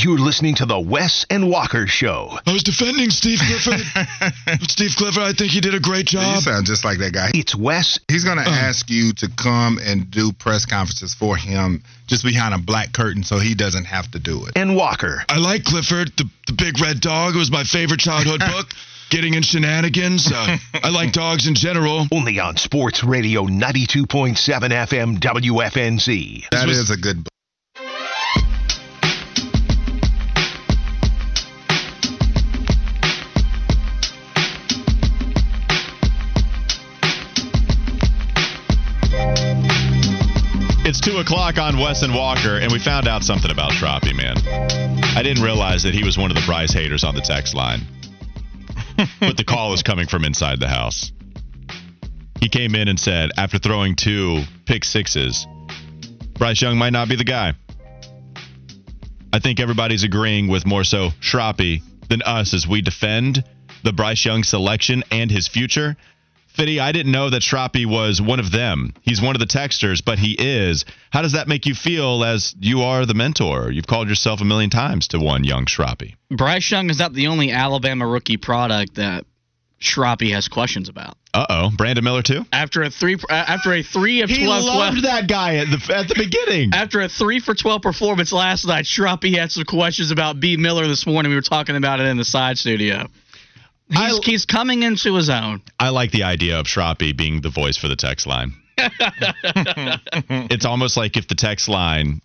You're listening to the Wes and Walker Show. I was defending Steve Clifford. Steve Clifford, I think he did a great job. You job. sound just like that guy. It's Wes. He's going to ask you to come and do press conferences for him just behind a black curtain so he doesn't have to do it. and Walker. I like Clifford, the, the big red dog. It was my favorite childhood book. Getting in shenanigans. Uh, I like dogs in general. Only on Sports Radio 92.7 FM WFNZ. That is a good book. It's two o'clock on Wes and Walker, and we found out something about Shroppy, man. I didn't realize that he was one of the Bryce haters on the text line. but the call is coming from inside the house. He came in and said, after throwing two pick sixes, Bryce Young might not be the guy. I think everybody's agreeing with more so Shroppy than us as we defend the Bryce Young selection and his future. Fitty, I didn't know that Shroppy was one of them. He's one of the texters, but he is. How does that make you feel as you are the mentor? You've called yourself a million times to one young Shroppy. Bryce Young is not the only Alabama rookie product that Shroppy has questions about. Uh oh, Brandon Miller too. After a three, uh, after a three of He twelve, loved that guy at the at the beginning. after a three for twelve performance last night, Shroppy had some questions about B Miller this morning. We were talking about it in the side studio. He's, I- he's coming into his own. I like the idea of Shroppy being the voice for the text line. it's almost like if the text line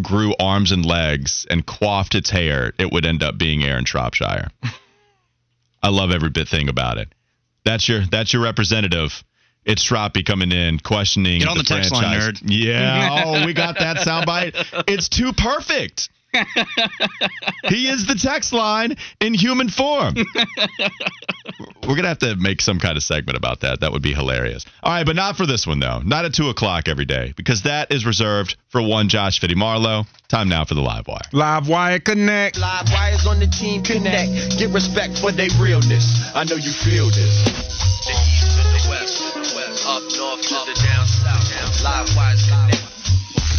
grew arms and legs and coiffed its hair, it would end up being Aaron Shropshire. I love every bit thing about it. That's your that's your representative. It's Shroppy coming in, questioning Get on the text line, franchise. nerd. Yeah. Oh, we got that soundbite. It's too perfect. He is the text line in human form. We're gonna have to make some kind of segment about that. That would be hilarious. All right, but not for this one though. Not at two o'clock every day because that is reserved for one Josh Fitty Marlowe. Time now for the live wire. Live Wire Connect. Live wires on the team connect. Get respect for their realness. I know you feel this.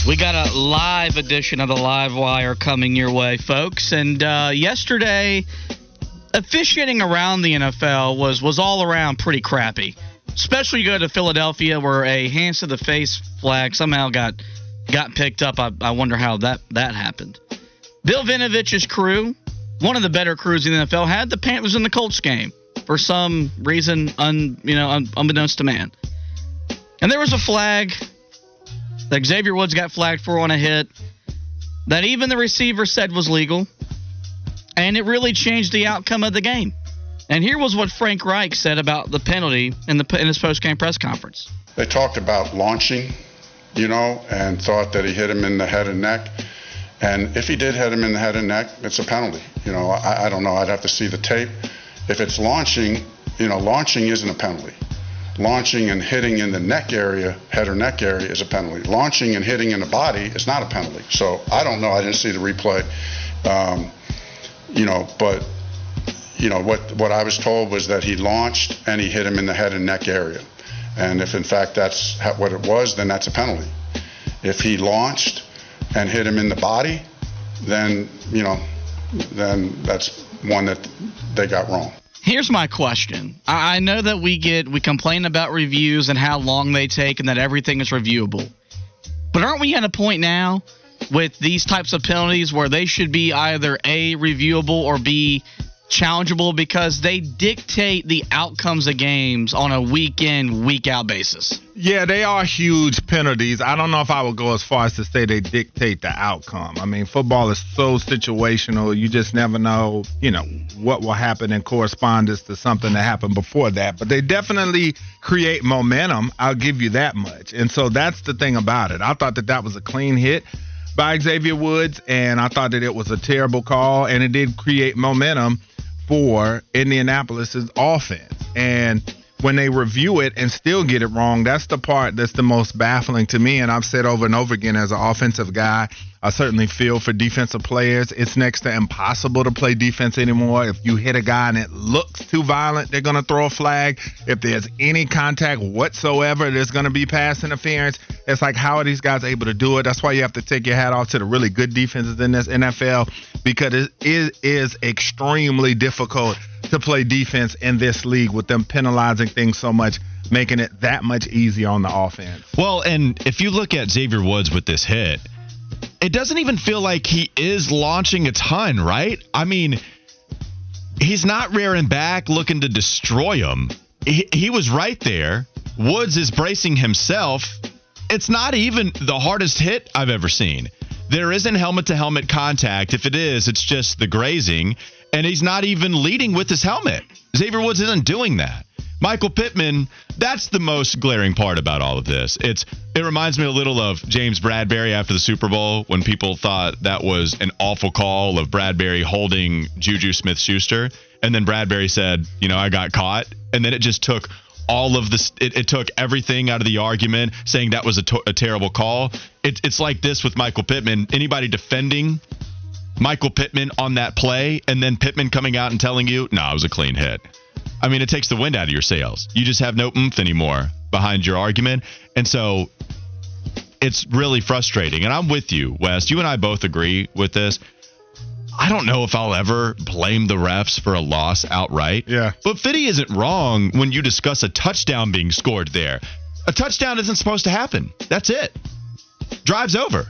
We got a live edition of the Live Wire coming your way, folks. And uh, yesterday, officiating around the NFL was was all around pretty crappy. Especially go to Philadelphia, where a hands to the face flag somehow got got picked up. I, I wonder how that that happened. Bill Vinovich's crew, one of the better crews in the NFL, had the Panthers in the Colts game for some reason, un, you know, un, unbeknownst to man. And there was a flag that Xavier Woods got flagged for on a hit that even the receiver said was legal, and it really changed the outcome of the game. And here was what Frank Reich said about the penalty in the in his post-game press conference. They talked about launching, you know, and thought that he hit him in the head and neck. And if he did hit him in the head and neck, it's a penalty. You know, I, I don't know. I'd have to see the tape. If it's launching, you know, launching isn't a penalty. Launching and hitting in the neck area, head or neck area, is a penalty. Launching and hitting in the body is not a penalty. So I don't know. I didn't see the replay. Um, you know, but you know what what I was told was that he launched and he hit him in the head and neck area, and if in fact that's what it was, then that's a penalty. If he launched and hit him in the body, then you know, then that's one that they got wrong. Here's my question. I know that we get we complain about reviews and how long they take and that everything is reviewable. But aren't we at a point now with these types of penalties where they should be either A reviewable or B challengeable because they dictate the outcomes of games on a week in, week out basis? Yeah, they are huge penalties. I don't know if I would go as far as to say they dictate the outcome. I mean, football is so situational. You just never know, you know, what will happen in correspondence to something that happened before that. But they definitely create momentum. I'll give you that much. And so that's the thing about it. I thought that that was a clean hit by Xavier Woods, and I thought that it was a terrible call, and it did create momentum for Indianapolis's offense. And when they review it and still get it wrong, that's the part that's the most baffling to me. And I've said over and over again as an offensive guy, I certainly feel for defensive players. It's next to impossible to play defense anymore. If you hit a guy and it looks too violent, they're going to throw a flag. If there's any contact whatsoever, there's going to be pass interference. It's like, how are these guys able to do it? That's why you have to take your hat off to the really good defenses in this NFL because it is, extremely difficult to play defense in this league with them penalizing things so much making it that much easier on the offense. Well, and if you look at Xavier Woods with this hit, it doesn't even feel like he is launching a ton, right? I mean, he's not rearing back looking to destroy him. He, he was right there. Woods is bracing himself. It's not even the hardest hit I've ever seen. There isn't helmet to helmet contact. If it is, it's just the grazing. And he's not even leading with his helmet. Xavier Woods isn't doing that. Michael Pittman, that's the most glaring part about all of this. It's it reminds me a little of James Bradberry after the Super Bowl when people thought that was an awful call of Bradberry holding Juju Smith-Schuster and then Bradberry said, "You know, I got caught." And then it just took all of this it, it took everything out of the argument saying that was a, to- a terrible call. It, it's like this with Michael Pittman. Anybody defending Michael Pittman on that play and then Pittman coming out and telling you, "No, nah, it was a clean hit." I mean, it takes the wind out of your sails. You just have no oomph anymore behind your argument. And so it's really frustrating. And I'm with you, Wes. You and I both agree with this. I don't know if I'll ever blame the refs for a loss outright. Yeah. But Fitty isn't wrong when you discuss a touchdown being scored there. A touchdown isn't supposed to happen. That's it. Drive's over.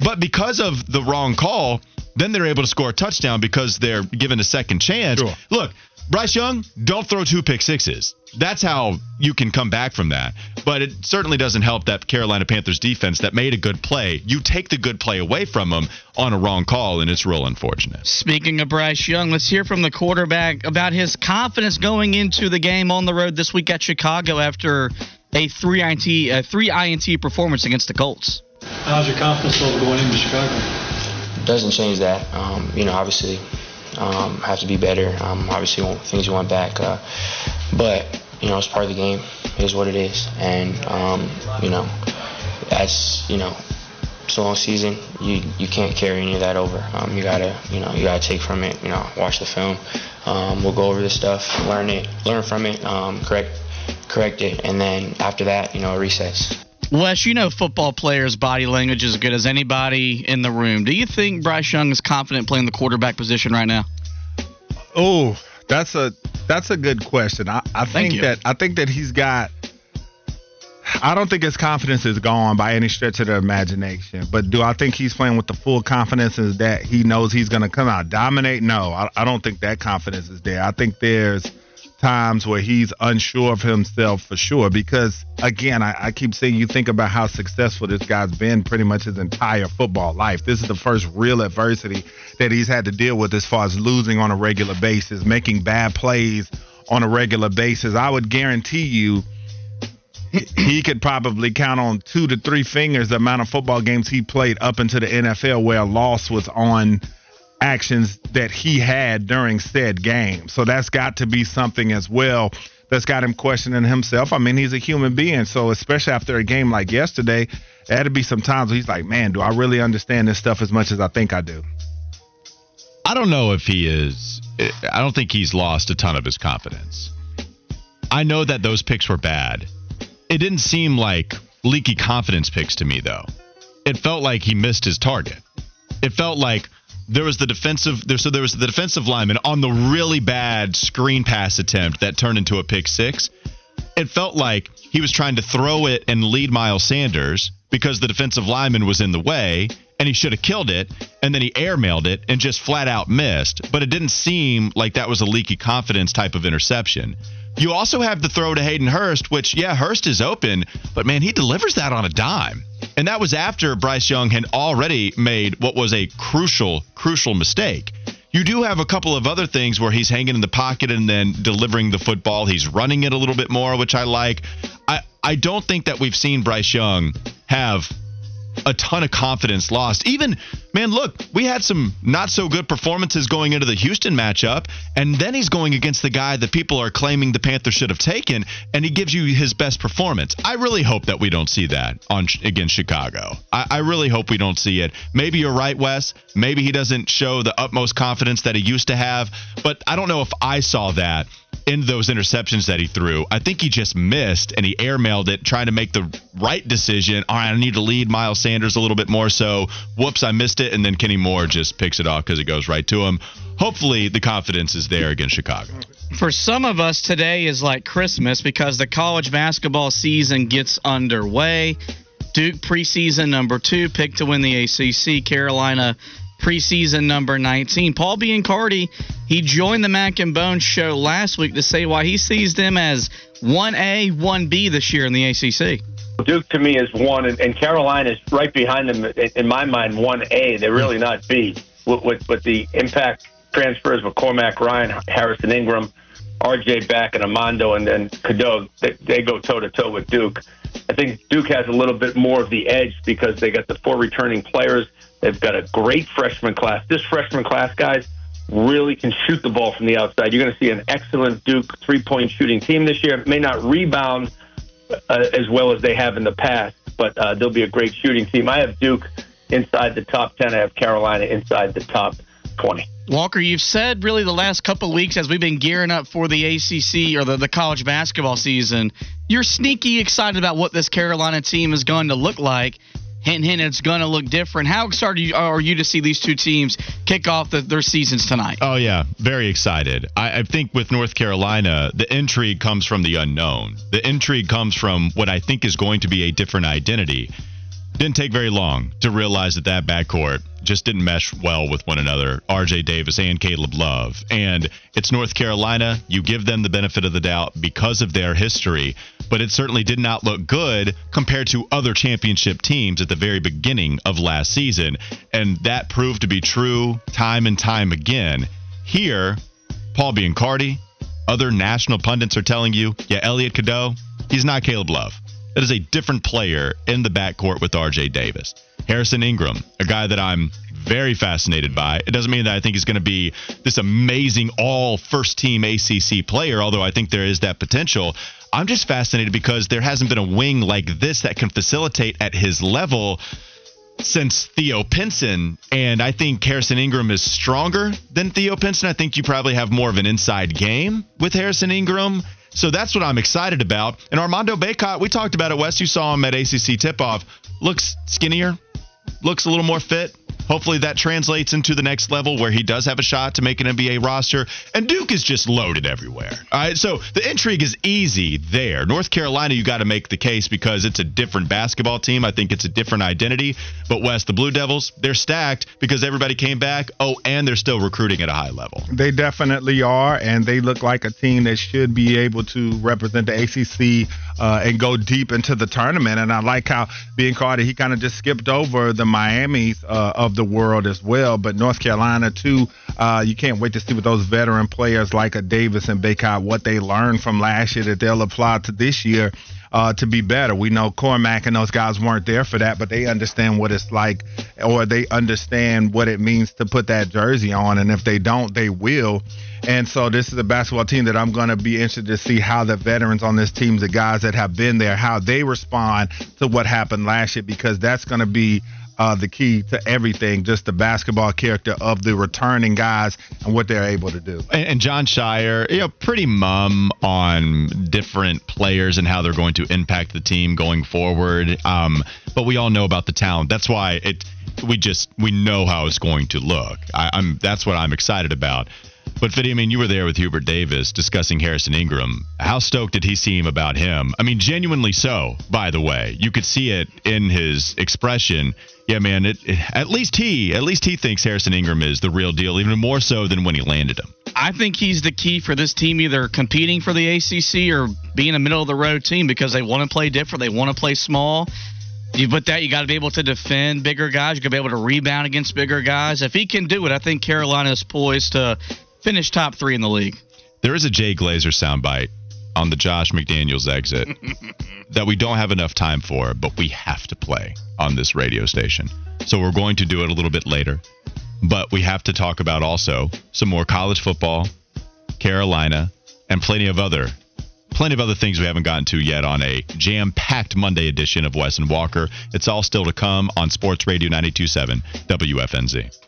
But because of the wrong call, then they're able to score a touchdown because they're given a second chance. Sure. Look, Bryce Young, don't throw two pick sixes. That's how you can come back from that. But it certainly doesn't help that Carolina Panthers defense that made a good play. You take the good play away from them on a wrong call, and it's real unfortunate. Speaking of Bryce Young, let's hear from the quarterback about his confidence going into the game on the road this week at Chicago after a three INT a three INT performance against the Colts. How's your confidence level going into Chicago? Doesn't change that. Um, you know, obviously um, have to be better. Um, obviously, things want back, uh, but you know it's part of the game. It is what it is, and um, you know that's you know it's a long season. You you can't carry any of that over. Um, you gotta you know you gotta take from it. You know, watch the film. Um, we'll go over this stuff, learn it, learn from it, um, correct correct it, and then after that, you know, a recess. Wes, you know football players' body language is as good as anybody in the room. Do you think Bryce Young is confident playing the quarterback position right now? Oh, that's a that's a good question. I, I think that I think that he's got. I don't think his confidence is gone by any stretch of the imagination. But do I think he's playing with the full confidence is that he knows he's going to come out dominate? No, I, I don't think that confidence is there. I think there's times where he's unsure of himself for sure. Because again, I, I, keep saying you think about how successful this guy's been pretty much his entire football life. This is the first real adversity that he's had to deal with as far as losing on a regular basis, making bad plays on a regular basis. I would guarantee you he could probably count on two to three fingers the amount of football games he played up into the NFL where a loss was on actions that he had during said game. So that's got to be something as well that's got him questioning himself. I mean, he's a human being. So especially after a game like yesterday, to be some times he's like, man, do I really understand this stuff as much as I think I do? I don't know if he is. I don't think he's lost a ton of his confidence. I know that those picks were bad. It didn't seem like leaky confidence picks to me, though. It felt like he missed his target. It felt like there was the defensive there so there was the defensive lineman on the really bad screen pass attempt that turned into a pick six. It felt like he was trying to throw it and lead Miles Sanders because the defensive lineman was in the way and he should have killed it and then he airmailed it and just flat out missed. But it didn't seem like that was a leaky confidence type of interception. You also have the throw to Hayden Hurst, which, yeah, Hurst is open, but man, he delivers that on a dime. And that was after Bryce Young had already made what was a crucial, crucial mistake. You do have a couple of other things where he's hanging in the pocket and then delivering the football. He's running it a little bit more, which I like. I, I don't think that we've seen Bryce Young have a ton of confidence lost. Even man, look, we had some not so good performances going into the Houston matchup, and then he's going against the guy that people are claiming the Panthers should have taken, and he gives you his best performance. I really hope that we don't see that on against Chicago. I, I really hope we don't see it. Maybe you're right, Wes. Maybe he doesn't show the utmost confidence that he used to have, but I don't know if I saw that in those interceptions that he threw. I think he just missed and he airmailed it, trying to make the right decision. All right, I need to lead Miles Sanders a little bit more. So, whoops, I missed it. And then Kenny Moore just picks it off because it goes right to him. Hopefully, the confidence is there against Chicago. For some of us, today is like Christmas because the college basketball season gets underway. Duke preseason number two, picked to win the ACC. Carolina preseason number 19. Paul Biancardi, he joined the Mac and Bones show last week to say why he sees them as 1A, 1B this year in the ACC. Duke to me is one, and, and Carolina is right behind them. In, in my mind, one A. They're really hmm. not B. With, with, with the impact transfers with Cormac Ryan, Harrison Ingram, R.J. Back, and Amando, and then Cadeau, they, they go toe to toe with Duke. I think Duke has a little bit more of the edge because they got the four returning players. They've got a great freshman class. This freshman class, guys, really can shoot the ball from the outside. You're going to see an excellent Duke three point shooting team this year. It may not rebound uh, as well as they have in the past, but uh, they'll be a great shooting team. I have Duke inside the top 10. I have Carolina inside the top 20. Walker, you've said really the last couple weeks as we've been gearing up for the ACC or the, the college basketball season, you're sneaky excited about what this Carolina team is going to look like. Hint, hint, it's going to look different. How excited are you to see these two teams kick off the, their seasons tonight? Oh, yeah. Very excited. I, I think with North Carolina, the intrigue comes from the unknown. The intrigue comes from what I think is going to be a different identity. Didn't take very long to realize that that backcourt just didn't mesh well with one another. RJ Davis and Caleb Love. And it's North Carolina. You give them the benefit of the doubt because of their history, but it certainly did not look good compared to other championship teams at the very beginning of last season. And that proved to be true time and time again. Here, Paul Biancardi, other national pundits are telling you, yeah, Elliot Cadeau, he's not Caleb Love. That is a different player in the backcourt with RJ Davis. Harrison Ingram, a guy that I'm very fascinated by. It doesn't mean that I think he's going to be this amazing all first team ACC player, although I think there is that potential. I'm just fascinated because there hasn't been a wing like this that can facilitate at his level since Theo Pinson. And I think Harrison Ingram is stronger than Theo Pinson. I think you probably have more of an inside game with Harrison Ingram. So that's what I'm excited about. And Armando Bacot, we talked about it, Wes. You saw him at ACC tip off. Looks skinnier, looks a little more fit. Hopefully that translates into the next level where he does have a shot to make an NBA roster. And Duke is just loaded everywhere. All right. So the intrigue is easy there. North Carolina, you got to make the case because it's a different basketball team. I think it's a different identity. But Wes, the Blue Devils, they're stacked because everybody came back. Oh, and they're still recruiting at a high level. They definitely are. And they look like a team that should be able to represent the ACC uh, and go deep into the tournament. And I like how Biancardi, he kind of just skipped over the Miami's uh, of the world as well. But North Carolina too, uh, you can't wait to see what those veteran players like a Davis and Bacot what they learned from last year that they'll apply to this year. Uh, to be better. We know Cormac and those guys weren't there for that, but they understand what it's like, or they understand what it means to put that jersey on. And if they don't, they will. And so this is a basketball team that I'm going to be interested to see how the veterans on this team, the guys that have been there, how they respond to what happened last year, because that's going to be uh, the key to everything, just the basketball character of the returning guys and what they're able to do. And, and Jon Scheyer, you know, pretty mum on different players and how they're going to impact the team going forward. Um, but we all know about the talent. That's why it. We just we know how it's going to look. I, I'm that's what I'm excited about. But Fitty, I mean, you were there with Hubert Davis discussing Harrison Ingram. How stoked did he seem about him? I mean, genuinely so. By the way, you could see it in his expression. Yeah, man. It, it, at least he, at least he thinks Harrison Ingram is the real deal, even more so than when he landed him. I think he's the key for this team, either competing for the ACC or being a middle of the road team because they want to play different. They want to play small. You put that, you got to be able to defend bigger guys. You got to be able to rebound against bigger guys. If he can do it, I think Carolina is poised to finish top three in the league. There is a Jay Glazer soundbite on the Josh McDaniels exit that we don't have enough time for, but we have to play on this radio station. So we're going to do it a little bit later. But we have to talk about also some more college football, Carolina, and plenty of other plenty of other things we haven't gotten to yet on a jam-packed Monday edition of Wes and Walker. It's all still to come on Sports Radio 927 WFNZ.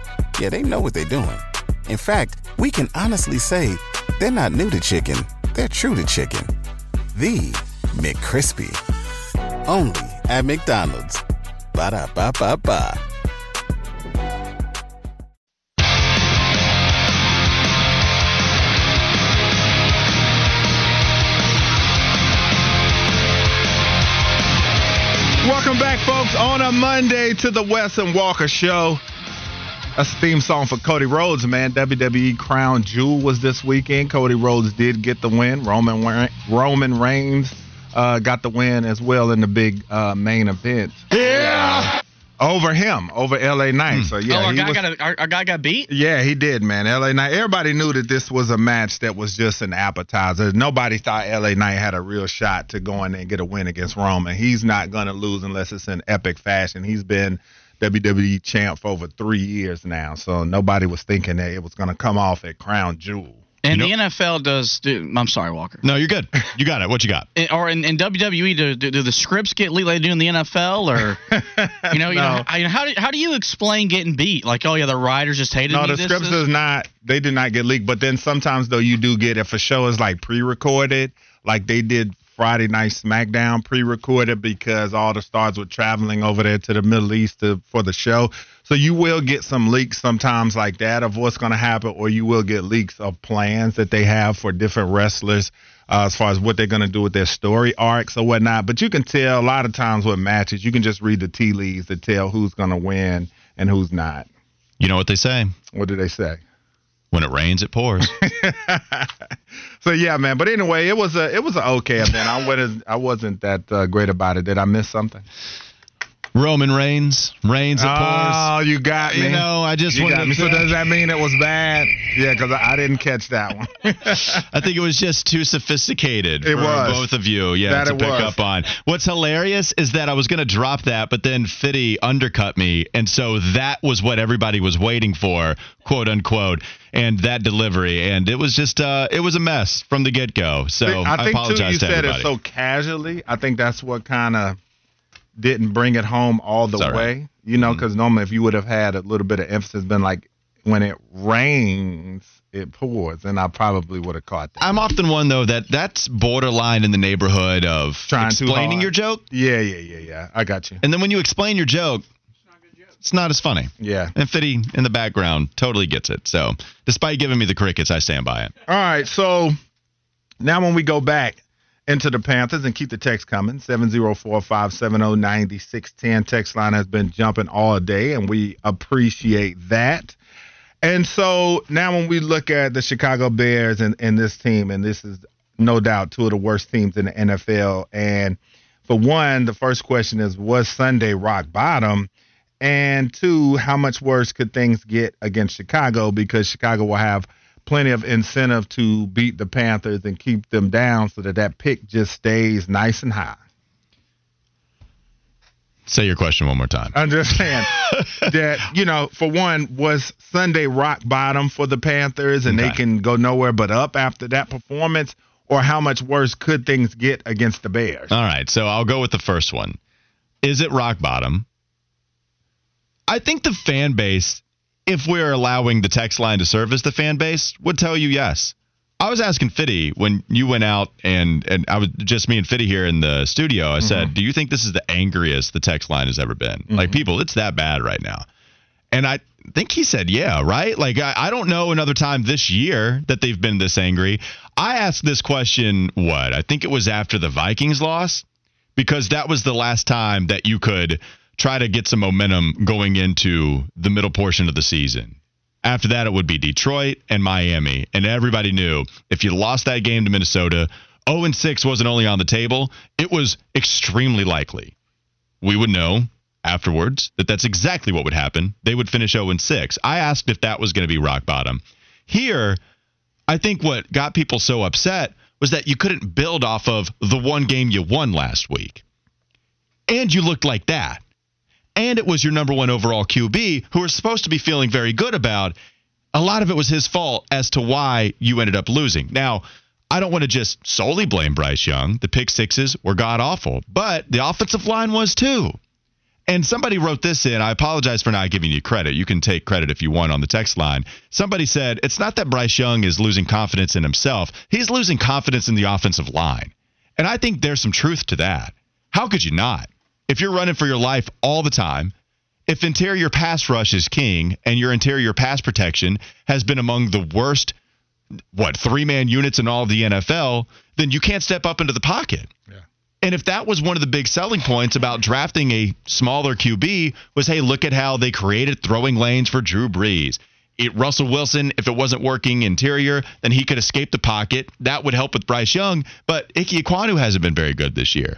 Yeah, they know what they're doing. In fact, we can honestly say they're not new to chicken, they're true to chicken. The McCrispy. Only at McDonald's. Ba da ba ba ba. Welcome back, folks, on a Monday to the Wes and Walker Show. That's a theme song for Cody Rhodes, man. WWE Crown Jewel was this weekend. Cody Rhodes did get the win. Roman Roman Reigns uh, got the win as well in the big uh, main event. Yeah. Over him, over LA Knight. So yeah, oh, our he guy, was- got a, our, our guy got beat? yeah, he did, man. LA Knight. Everybody knew that this was a match that was just an appetizer. Nobody thought LA Knight had a real shot to go in and get a win against Roman. He's not gonna lose unless it's in epic fashion. He's been WWE champ for over three years now, so nobody was thinking that it was gonna come off at Crown Jewel. And the NFL does do. I'm sorry, Walker. No, you're good. You got it. What you got? In- Or in, in WWE, do, do, do the scripts get leaked like they do in the NFL, or you know, you know, I, how do how do you explain getting beat? Like, oh yeah, the writers just hated No, me. the this, scripts this? is not. They did not get leaked. But then sometimes though you do get if a show is like pre-recorded, like they did Friday Night SmackDown pre-recorded because all the stars were traveling over there to the Middle East to, for the show. So you will get some leaks sometimes like that of what's going to happen, or you will get leaks of plans that they have for different wrestlers. Uh, as far as what they're going to do with their story arcs or whatnot, but you can tell a lot of times with matches, you can just read the tea leaves to tell who's going to win and who's not. You know what they say? What do they say? When it rains, it pours. So yeah, man. But anyway, it was a it was an okay event. I wasn't I wasn't that uh, great about it. Did I miss something? Roman Reigns, Reigns, pours. Oh, you got me. You know, I just you wanted got to me. So does that mean it was bad? Yeah, because I, I didn't catch that one. I think it was just too sophisticated It for was. both of you, yeah, That to pick was. up on. What's hilarious is that I was going to drop that, but then Fitty undercut me, and so that was what everybody was waiting for, quote unquote, and that delivery, and it was just, uh, it was a mess from the get go. So I, I think too you to said everybody. it so casually. I think that's what kind of didn't bring it home all the all right. way. You know, mm-hmm. because normally if you would have had a little bit of emphasis, been like when it rains, it pours, and I probably would have caught that. I'm often one though that that's borderline in the neighborhood of Trying explaining your joke, Yeah, yeah, yeah, yeah. I got you. and then when you explain your joke, it's not as funny. Yeah. And Fitty in the background totally gets it. So, despite giving me the crickets, I stand by it. All right, so now when we go back into the Panthers and keep the text coming, 704-570-9610. Text line has been jumping all day, and we appreciate that. And so now when we look at the Chicago Bears and, and this team, and this is no doubt two of the worst teams in the NFL. And for one, the first question is, was Sunday rock bottom? And two, how much worse could things get against Chicago? Because Chicago will have plenty of incentive to beat the Panthers and keep them down so that that pick just stays nice and high. Say your question one more time. I'm just saying that, you know, for one, was Sunday rock bottom for the Panthers and they can go nowhere but up after that performance? Or how much worse could things get against the Bears? All right, so I'll go with the first one. Is it rock bottom? I think the fan base, if we're allowing the text line to serve as the fan base, would tell you yes. I was asking Fitty when you went out and and I was just me and Fitty here in the studio. I said, mm-hmm. "Do you think this is the angriest the text line has ever been? Like mm-hmm. people, it's that bad right now." And I think he said, yeah, right? Like, I, I don't know another time this year that they've been this angry. I asked this question, what? I think it was after the Vikings loss, because that was the last time that you could try to get some momentum going into the middle portion of the season. After that, it would be Detroit and Miami. And everybody knew if you lost that game to Minnesota, 0 and 6 wasn't only on the table, it was extremely likely. We would know afterwards that that's exactly what would happen. They would finish 0 and 6. I asked if that was going to be rock bottom. Here, I think what got people so upset was that you couldn't build off of the one game you won last week. And you looked like that. And it was your number one overall QB who was supposed to be feeling very good about. A lot of it was his fault as to why you ended up losing. Now, I don't want to just solely blame Bryce Young. The pick sixes were god awful, but the offensive line was too. And somebody wrote this in. I apologize for not giving you credit. You can take credit if you want on the text line. Somebody said it's not that Bryce Young is losing confidence in himself, he's losing confidence in the offensive line. And I think there's some truth to that. How could you not? If you're running for your life all the time, if interior pass rush is king and your interior pass protection has been among the worst, what, three man units in all of the NFL, then you can't step up into the pocket. Yeah. And if that was one of the big selling points about drafting a smaller QB, was hey, look at how they created throwing lanes for Drew Brees. It, Russell Wilson, if it wasn't working interior, then he could escape the pocket. That would help with Bryce Young. But Ike Ekwonu hasn't been very good this year.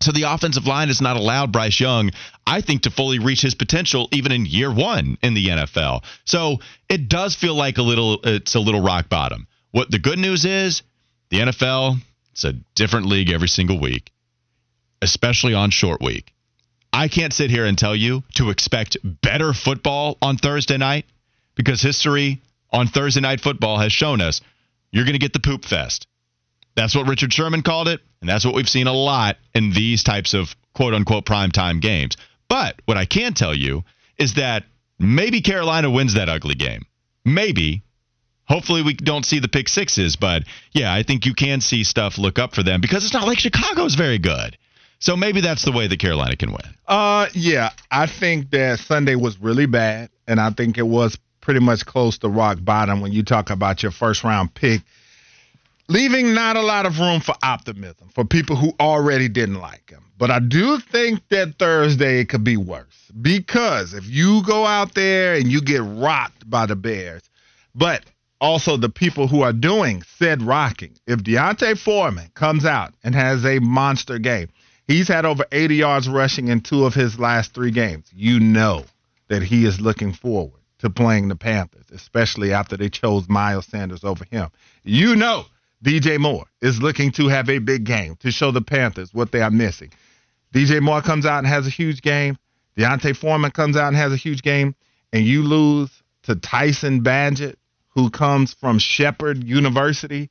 So the offensive line has not allowed Bryce Young, I think, to fully reach his potential even in year one in the NFL. So it does feel like a little it's a little rock bottom. What the good news is, the NFL, it's a different league every single week, especially on short week. I can't sit here and tell you to expect better football on Thursday night because history on Thursday night football has shown us you're going to get the poop fest. That's what Richard Sherman called it, and that's what we've seen a lot in these types of quote unquote primetime games. But what I can tell you is that maybe Carolina wins that ugly game. Maybe. Hopefully we don't see the pick sixes, but yeah, I think you can see stuff look up for them because it's not like Chicago's very good. So maybe that's the way that Carolina can win. Uh yeah, I think that Sunday was really bad and I think it was pretty much close to rock bottom when you talk about your first round pick leaving not a lot of room for optimism for people who already didn't like him. But I do think that Thursday it could be worse because if you go out there and you get rocked by the Bears, but also the people who are doing said rocking, if D'Onta Foreman comes out and has a monster game, he's had over 80 yards rushing in two of his last three games. You know that he is looking forward to playing the Panthers, especially after they chose Miles Sanders over him. You know DJ Moore is looking to have a big game to show the Panthers what they are missing. DJ Moore comes out and has a huge game. D'Onta Foreman comes out and has a huge game, and you lose to Tyson Bagent, who comes from Shepherd University.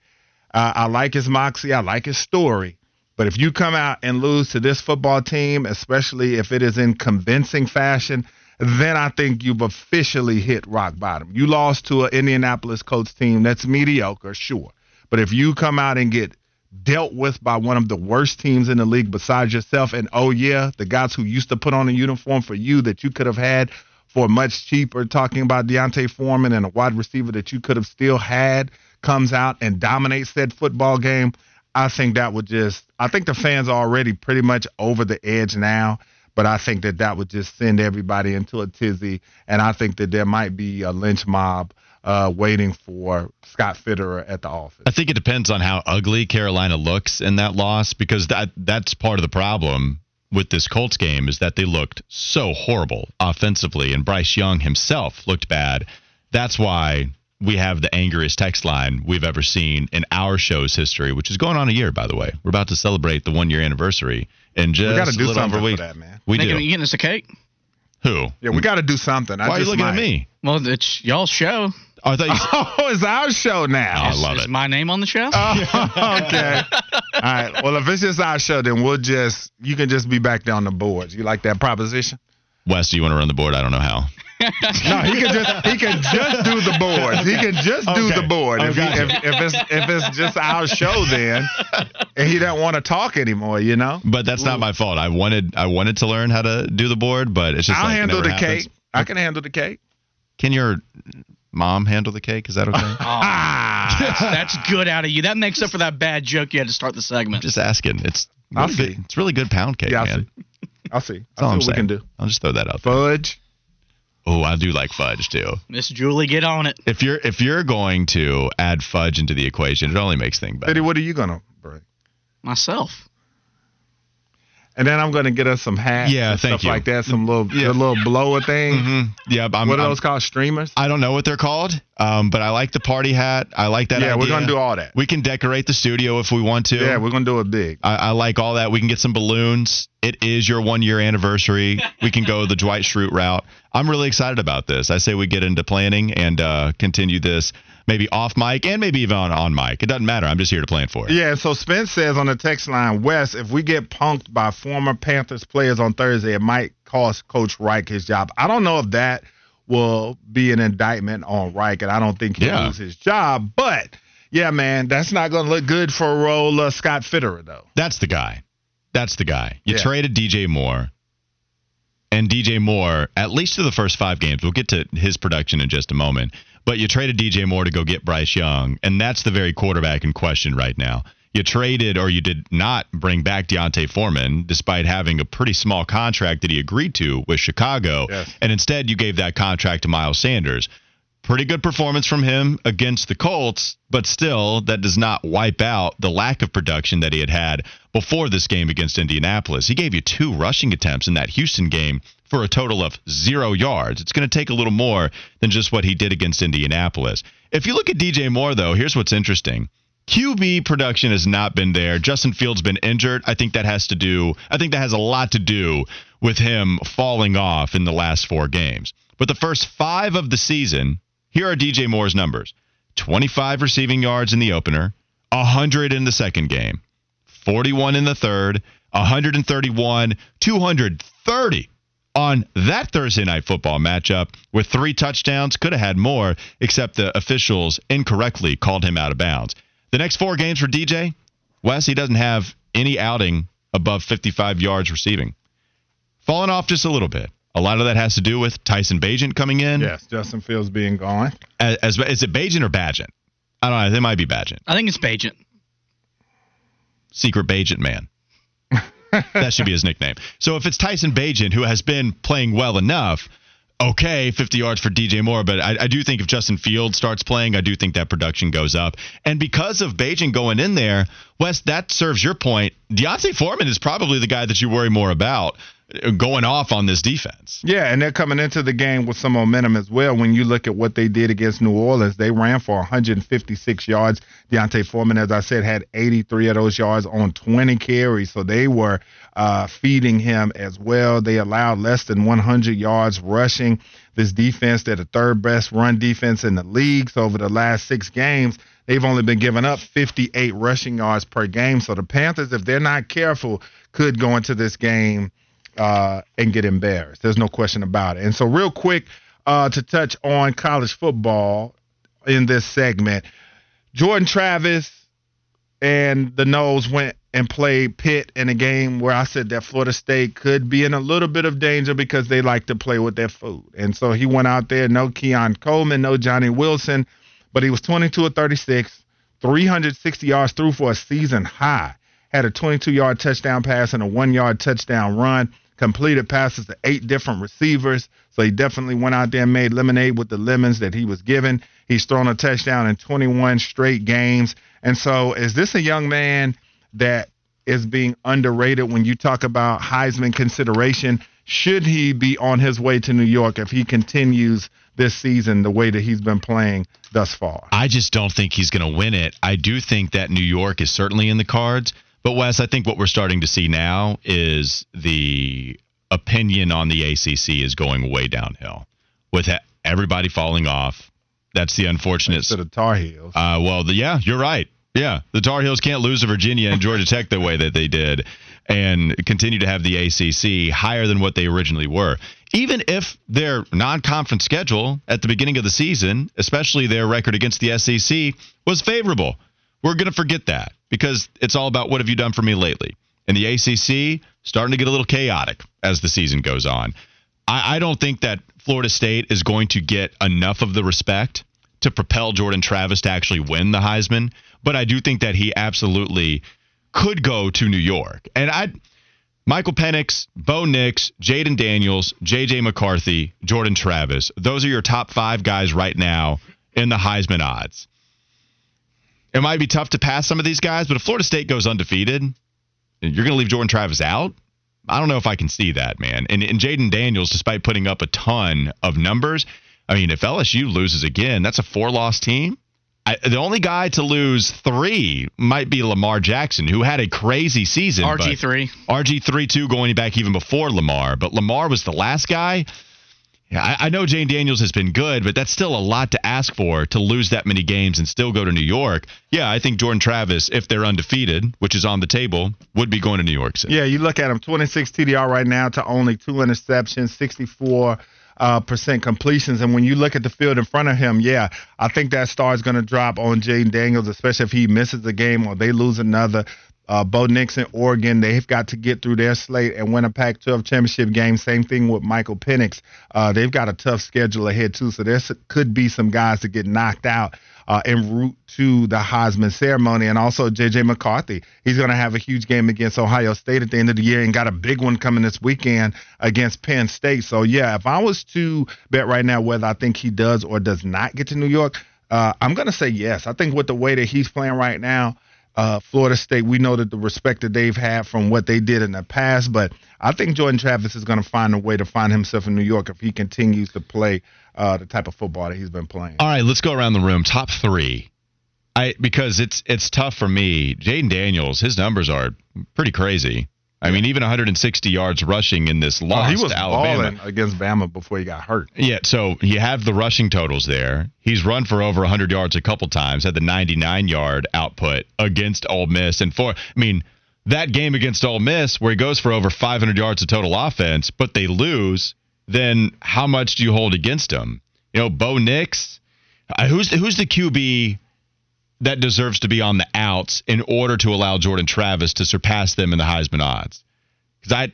Uh, I like his moxie. I like his story. But if you come out and lose to this football team, especially if it is in convincing fashion, then I think you've officially hit rock bottom. You lost to an Indianapolis Colts team that's mediocre, sure. But if you come out and get dealt with by one of the worst teams in the league besides yourself, and oh yeah, the guys who used to put on a uniform for you that you could have had for much cheaper, talking about D'Onta Foreman and a wide receiver that you could have still had comes out and dominates that football game, I think that would just I think the fans are already pretty much over the edge now. But I think that that would just send everybody into a tizzy, and I think that there might be a lynch mob uh, waiting for Scott Fitterer at the office. I think it depends on how ugly Carolina looks in that loss because that that's part of the problem with this Colts game is that they looked so horrible offensively and Bryce Young himself looked bad. That's why we have the angriest text line we've ever seen in our show's history, which is going on a year, by the way. We're about to celebrate the one year anniversary in just we gotta do a little something over a week. for that, man. We Making, do. You getting us a cake? Who? Yeah, we got to do something. I Why are you just looking at me? Well, it's y'all's show. Oh, I thought you Oh, it's our show now. I love Is it. my name on the show? Oh, okay. All right. Well, if it's just our show, then we'll just you can just be back there on the boards. You like that proposition? Wes, do you want to run the board? I don't know how. No, he can just he can just do the boards. He can just do Okay. the board. Oh, If, he, if, if it's if it's just our show, then and he don't want to talk anymore, you know. But that's not my fault. I wanted I wanted to learn how to do the board, but it's just I'll like, handle never the happens. cake. I can handle the cake. Can your mom handle the cake? Is that okay? Oh, that's, that's good out of you. That makes up for that bad joke you had to start the segment. Just asking. It's I'll really good, see. it's really good pound cake, Yeah, I'll man. see. I'll see. That's all I'll I'm see what we saying. can do. I'll just throw that out there. Fudge. Oh, I do like fudge too. Miss Julie, get on it. If you're if you're going to add fudge into the equation, it only makes things better. Eddie, what are you gonna bring? Myself. And then I'm gonna get us some hats. Yeah, and thank stuff you. like that. Some little, Yeah. the little blower thing. Mm-hmm. Yeah, I'm, what are I'm- those called? Streamers. I don't know what they're called, um, but I like the party hat. I like that. Yeah, we're gonna do all that. We can decorate the studio if we want to. Yeah, we're gonna do it big. I, I like all that. We can get some balloons. It is your one year anniversary. We can go the Dwight Schrute route. I'm really excited about this. I say we get into planning and uh, continue this maybe off mic and maybe even on, on mic. It doesn't matter. I'm just here to plan for it. Yeah, so Spence says on the text line, Wes, if we get punked by former Panthers players on Thursday, it might cost Coach Reich his job. I don't know if that will be an indictment on Reich, and I don't think he'll Yeah. lose his job. But yeah, man, that's not going to look good for role uh, Scott Fitterer though. That's the guy. That's the guy. You Yeah. traded DJ Moore. And DJ Moore, at least through the first five games, we'll get to his production in just a moment. But you traded DJ Moore to go get Bryce Young, and that's the very quarterback in question right now. You traded or you did not bring back D'Onta Foreman, despite having a pretty small contract that he agreed to with Chicago. Yes. And instead, you gave that contract to Miles Sanders. Pretty good performance from him against the Colts, but still, that does not wipe out the lack of production that he had had before this game against Indianapolis. He gave you two rushing attempts in that Houston game for a total of zero yards. It's going to take a little more than just what he did against Indianapolis. If you look at DJ Moore, though, here's what's interesting. QB production has not been there. Justin Fields been injured. I think that has to do I think that has a lot to do with him falling off in the last 4 games. But the first 5 of the season, here are DJ Moore's numbers. 25 receiving yards in the opener, 100 in the second game, 41 in the third, 131, 230 on that Thursday night football matchup with three touchdowns. Could have had more, except the officials incorrectly called him out of bounds. The next four games for DJ, Wes, he doesn't have any outing above 55 yards receiving. Falling off just a little bit. A lot of that has to do with Tyson Bagent coming in. Yes, Justin Fields being gone. As, as is it Bagent or Bagent? I don't know. It might be Bagent. I think it's Bagent. Secret Bagent Man. That should be his nickname. So if it's Tyson Bagent who has been playing well enough, okay, 50 yards for DJ Moore. But I, I do think if Justin Field starts playing, I do think that production goes up. And because of Bagent going in there, Wes, that serves your point. D'Onta Foreman is probably the guy that you worry more about going off on this defense. Yeah, and they're coming into the game with some momentum as well. When you look at what they did against New Orleans, they ran for 156 yards. D'Onta Foreman, as I said, had 83 of those yards on 20 carries, so they were uh, feeding him as well. They allowed less than 100 yards rushing. This defense, they're the third best run defense in the league. So over the last six games, they've only been giving up 58 rushing yards per game. So the Panthers, if they're not careful, could go into this game uh, and get embarrassed. There's no question about it. And so, real quick, uh, to touch on college football in this segment, Jordan Travis and the Noles went and played Pitt in a game where I said that Florida State could be in a little bit of danger because they like to play with their food. And so he went out there, no Keon Coleman, no Johnny Wilson, but he was 22 of 36, 360 yards through for a season high. Had a 22 yard touchdown pass and a one yard touchdown run. Completed passes to eight different receivers. So he definitely went out there and made lemonade with the lemons that he was given. He's thrown a touchdown in 21 straight games. And so, is this a young man that is being underrated when you talk about Heisman consideration? Should he be on his way to New York if he continues this season the way that he's been playing thus far? I just don't think he's going to win it. I do think that New York is certainly in the cards. But Wes, I think what we're starting to see now is the opinion on the ACC is going way downhill with ha- everybody falling off. That's the unfortunate. To the Tar Heels. Uh, well, the, yeah, you're right. Yeah, the Tar Heels can't lose to Virginia and Georgia Tech the way that they did, and continue to have the ACC higher than what they originally were. Even if their non-conference schedule at the beginning of the season, especially their record against the SEC, was favorable, we're going to forget that because it's all about what have you done for me lately. And the ACC starting to get a little chaotic as the season goes on. I, I don't think that Florida State is going to get enough of the respect to propel Jordan Travis to actually win the Heisman, but I do think that he absolutely could go to New York. And I Michael Penix, Bo Nix, Jayden Daniels, JJ McCarthy, Jordan Travis. Those are your top 5 guys right now in the Heisman odds. It might be tough to pass some of these guys, but if Florida State goes undefeated, you're going to leave Jordan Travis out? I don't know if I can see that, man. And, and Jayden Daniels, despite putting up a ton of numbers, I mean, if LSU loses again, that's a four loss team. I, the only guy to lose three might be Lamar Jackson, who had a crazy season. RG3. RG3, too, going back even before Lamar. But Lamar was the last guy. Yeah, I, I know Jayden Daniels has been good, but that's still a lot to ask for to lose that many games and still go to New York. Yeah, I think Jordan Travis, if they're undefeated, which is on the table, would be going to New York City. Yeah, you look at him 26 TDR right now to only two interceptions, 64 uh, percent completions. And when you look at the field in front of him, yeah, I think that star is going to drop on Jayden Daniels, especially if he misses the game or they lose another. Uh, Bo Nixon, Oregon, they've got to get through their slate and win a Pac 12 championship game. Same thing with Michael Penix. Uh, they've got a tough schedule ahead, too. So there could be some guys that get knocked out uh, en route to the Heisman ceremony. And also J.J. McCarthy. He's going to have a huge game against Ohio State at the end of the year and got a big one coming this weekend against Penn State. So, yeah, if I was to bet right now whether I think he does or does not get to New York, uh, I'm going to say yes. I think with the way that he's playing right now, uh, Florida State, we know that the respect that they've had from what they did in the past, but I think Jordan Travis is going to find a way to find himself in New York if he continues to play uh, the type of football that he's been playing. All right, let's go around the room. Top three. I because it's it's tough for me. Jayden Daniels, his numbers are pretty crazy. I mean, even 160 yards rushing in this loss oh, he was to Alabama against Bama before he got hurt. Yeah, so you have the rushing totals there. He's run for over 100 yards a couple times. Had the 99 yard output against Ole Miss, and for I mean that game against Ole Miss where he goes for over 500 yards of total offense, but they lose. Then how much do you hold against him? You know, Bo Nix. Uh, who's the, who's the QB that deserves to be on the outs in order to allow Jordan Travis to surpass them in the Heisman odds? Because I,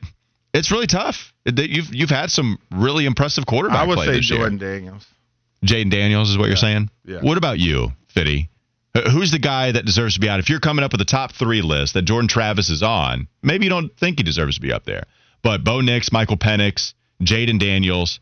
it's really tough. You've you've had some really impressive quarterback I would say Jordan year. Daniels. Jayden Daniels is what Yeah. you're saying. Yeah. What about you, Fitty? Who's the guy that deserves to be out? If you're coming up with a top three list that Jordan Travis is on, maybe you don't think he deserves to be up there. But Bo Nix, Michael Penix, Jayden Daniels,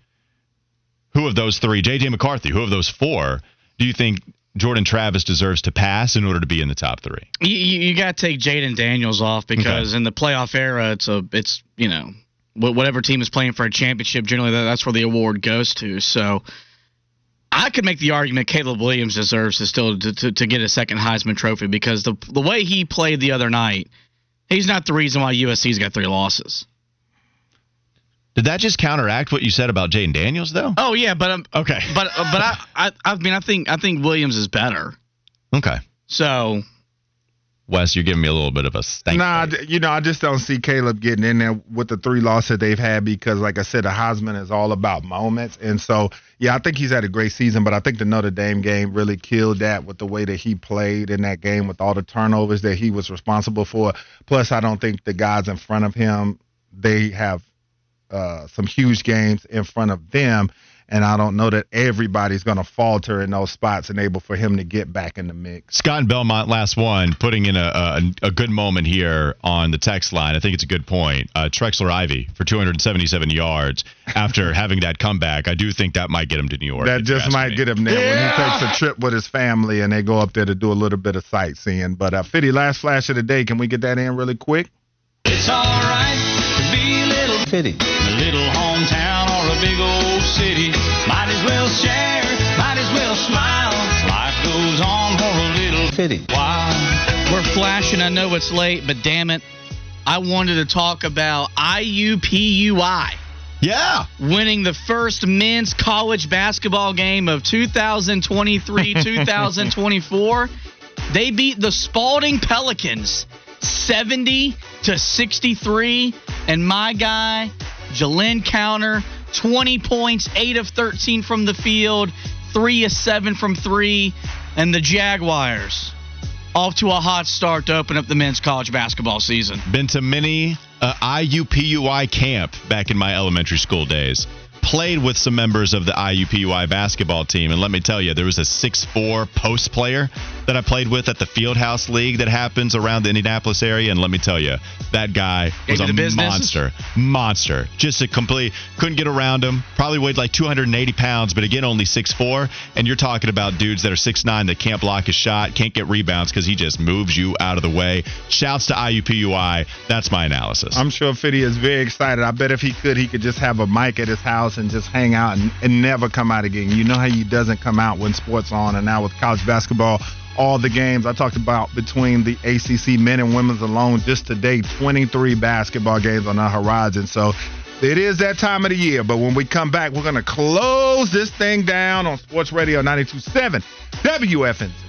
who of those three, JJ McCarthy, who of those four do you think Jordan Travis deserves to pass in order to be in the top three? You, you, got to take Jayden Daniels off because in the playoff era, it's a it's you know whatever team is playing for a championship, generally that's where the award goes to. So I could make the argument Caleb Williams deserves to still to, to, to get a second Heisman Trophy because the the way he played the other night, he's not the reason why USC's got three losses. Did that just counteract what you said about Jayden Daniels, though? Oh yeah, but um, okay, but uh, but I, I I mean I think I think Williams is better. Okay. So Wes, you're giving me a little bit of a stank. Nah, d- you know, I just don't see Caleb getting in there with the three losses they've had because, like I said, the Heisman is all about moments. And so, yeah, I think he's had a great season, but I think the Notre Dame game really killed that with the way that he played in that game with all the turnovers that he was responsible for. Plus, I don't think the guys in front of him, they have uh, some huge games in front of them. And I don't know that everybody's going to falter in those spots and able for him to get back in the mix. Scott and Belmont, last one, putting in a, a, a good moment here on the text line. I think it's a good point. Uh, Trexler Ivy for 277 yards after having that comeback. I do think that might get him to New York. That just might me. get him there when he takes a trip with his family and they go up there to do a little bit of sightseeing. But uh, Fitty, last flash of the day, can we get that in really quick? It's alright to be a little Fitty. A little hometown or a big old city. Might as well share, might as well smile. Life goes on for a little Fitty. while. We're flashing. I know it's late, but damn it, I wanted to talk about IUPUI. Yeah. Winning the first men's college basketball game of 2023 2024. They beat the Spalding Pelicans 70 to 63. And my guy, Jalen Counter, 20 points, 8 of 13 from the field, 3 of 7 from 3. And the Jaguars off to a hot start to open up the men's college basketball season. Been to many uh, IUPUI camp back in my elementary school days. Played with some members of the IUPUI basketball team, and let me tell you, there was a 6'4 post player that I played with at the Fieldhouse League that happens around the Indianapolis area, and let me tell you, that guy was Gave you a business? monster, monster. Just a complete couldn't get around him. Probably weighed like 280 pounds, but again, only 6'4. And you're talking about dudes that are 6'9 that can't block a shot, can't get rebounds because he just moves you out of the way. Shouts to IUPUI. That's my analysis. I'm sure Fiddy is very excited. I bet if he could, he could just have a mic at his house and just hang out and, and never come out again. You know how he doesn't come out when sports on, and now with college basketball, all the games I talked about between the ACC men and women's alone just today, 23 basketball games on the horizon. So it is that time of the year. But when we come back, we're going to close this thing down on Sports Radio 92.7 WFNZ.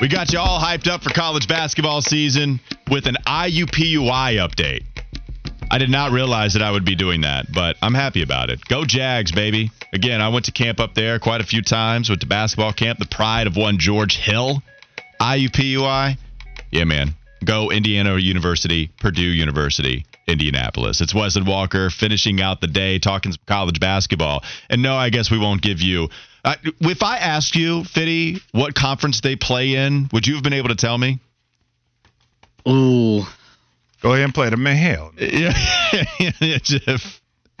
We got you all hyped up for college basketball season with an IUPUI update. I did not realize that I would be doing that, but I'm happy about it. Go Jags, baby. Again, I went to camp up there quite a few times. Went to basketball camp, the pride of one George Hill. IUPUI. Yeah, man. Go Indiana University, Purdue University, Indianapolis. It's Wesley Walker finishing out the day talking some college basketball. And no, I guess we won't give you. Uh, if I asked you, Fitty, what conference they play in, would you have been able to tell me? Ooh. Go ahead and play the man. Hell. Yeah, yeah, Jeff.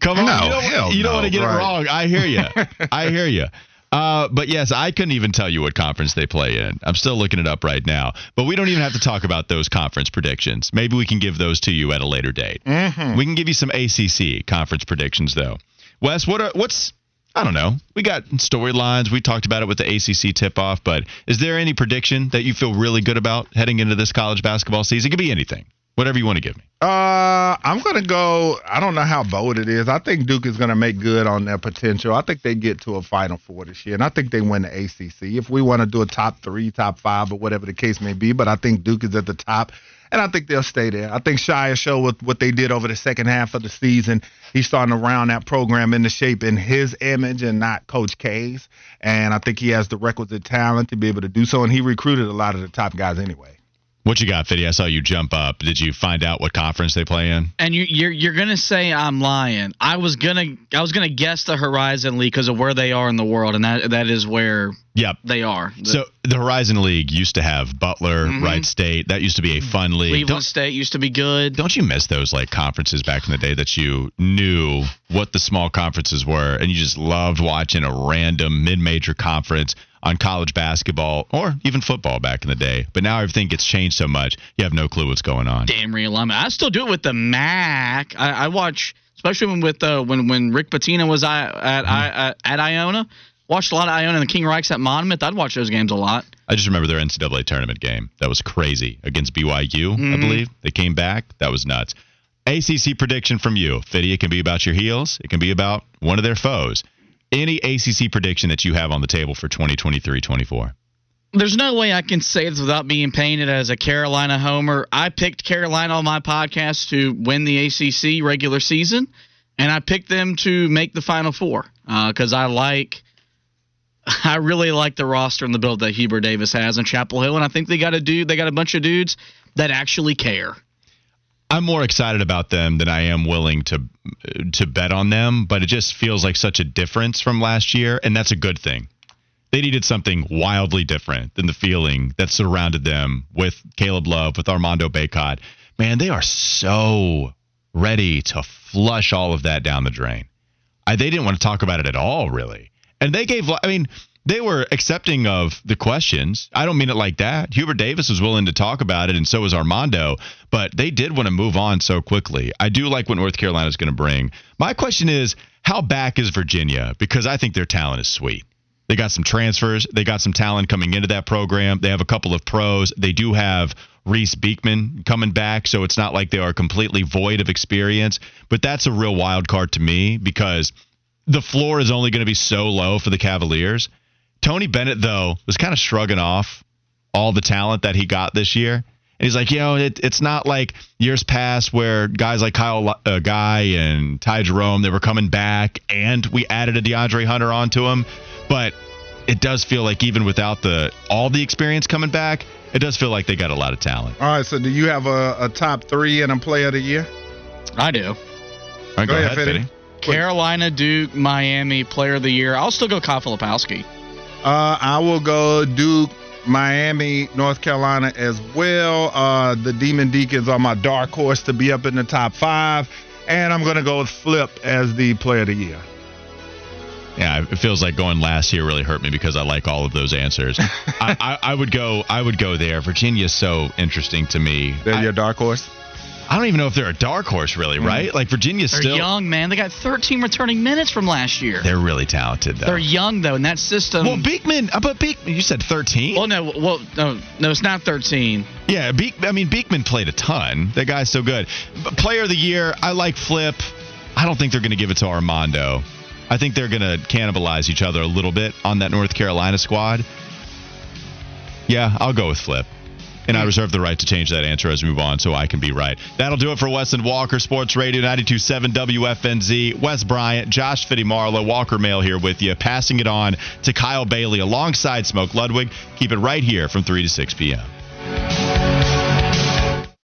Come on, No, you don't, you don't no, want to get right. it wrong. I hear you. I hear you. Uh, but yes, I couldn't even tell you what conference they play in. I'm still looking it up right now. But we don't even have to talk about those conference predictions. Maybe we can give those to you at a later date. Mhm. We can give you some ACC conference predictions, though. Wes, what are what's I don't know. We got storylines. We talked about it with the ACC tip off, but is there any prediction that you feel really good about heading into this college basketball season? It could be anything, whatever you want to give me. Uh, I'm gonna go. I don't know how bold it is. I think Duke is gonna make good on their potential. I think they get to a Final Four this year, and I think they win the ACC. If we want to do a top three, top five, or whatever the case may be, but I think Duke is at the top, and I think they'll stay there. I think Scheyer show with what they did over the second half of the season. He's starting to round that program into shape in his image and not Coach K's. And I think he has the requisite talent to be able to do so. And he recruited a lot of the top guys anyway. What you got, Fiddy? I saw you jump up. Did you find out what conference they play in? And you, you're you're gonna say I'm lying. I was gonna I was gonna guess the Horizon League because of where they are in the world, and that that is where Yep. they are. The- So the Horizon League used to have Butler, Mhm. Wright State. That used to be a fun league. Cleveland Don't, State used to be good. don't you miss those like conferences back in the day that you knew what the small conferences were and you just loved watching a random mid-major conference on college basketball or even football back in the day. But now everything gets changed so much, you have no clue what's going on. Damn realignment. I still do it with the MAC. I, I watch, especially when with uh, when when Rick Pitino was I, at I, at, at Iona. Watched a lot of Iona and the King Rice at Monmouth. I'd watch those games a lot. I just remember their NCAA tournament game. That was crazy against BYU, I Mhm. believe. They came back. That was nuts. ACC prediction from you, Fiddy. It can be about your heels. It can be about one of their foes. Any ACC prediction that you have on the table for 2023-24? There's no way I can say this without being painted as a Carolina homer. I picked Carolina on my podcast to win the ACC regular season, and I picked them to make the Final Four uh, because I like, I really like the roster and the build that Hubert Davis has in Chapel Hill, and I think they got a dude, they got a bunch of dudes that actually care. I'm more excited about them than I am willing to to bet on them, but it just feels like such a difference from last year, and that's a good thing. They needed something wildly different than the feeling that surrounded them with Caleb Love, with Armando Bacot. man, they are so ready to flush all of that down the drain. I, they didn't want to talk about it at all, really. And they gave, I mean, they were accepting of the questions. I don't mean it like that. Hubert Davis was willing to talk about it, and so was Armando, but they did want to move on so quickly. I do like what North Carolina is going to bring. My question is, how back is Virginia? Because I think their talent is sweet. They got some transfers. They got some talent coming into that program. They have a couple of pros. They do have Reece Beekman coming back, so it's not like they are completely void of experience. But that's a real wild card to me because the floor is only going to be so low for the Cavaliers. Tony Bennett, though, was kind of shrugging off all the talent that he got this year. And he's like, you know, it, it's not like years past where guys like Kyle uh, Guy and Ty Jerome, they were coming back and we added a DeAndre Hunter onto him. But it does feel like even without the all the experience coming back, it does feel like they got a lot of talent. All right, so do you have a, a top three and a player of the year? I do. All right, go, Go ahead, ahead, Fitty. Fitty. Carolina, Duke, Miami, Player of the Year. I'll still go Kyle Filipowski. Uh, I will go Duke, Miami, North Carolina as well. Uh, the Demon Deacons are my dark horse to be up in the top five. And I'm going to go with Flip as the player of the year. Yeah, it feels like going last here really hurt me because I like all of those answers. I, I, I would go. I would go there. Virginia's so interesting to me. They're I, your dark horse? I don't even know if they're a dark horse, really. Right? Like Virginia's They're still. young, man. They got 13 returning minutes from last year. They're really talented, though. They're young though, in that system. well, Beekman. uh, But Beekman, you said 13. Well, no, well, no, no, it's not 13. Yeah, Beek, I mean Beekman played a ton. That guy's so good. But player of the year, I like Flip. I don't think they're going to give it to Armando. I think they're going to cannibalize each other a little bit on that North Carolina squad. Yeah, I'll go with Flip. And I reserve the right to change that answer as we move on so I can be right. That'll do it for Wes and Walker Sports Radio 927 WFNZ. Wes Bryant, Josh Fitty Marlowe, Walker Mail here with you, passing it on to Kyle Bailey alongside Smoke Ludwig. Keep it right here from 3 to 6 p.m.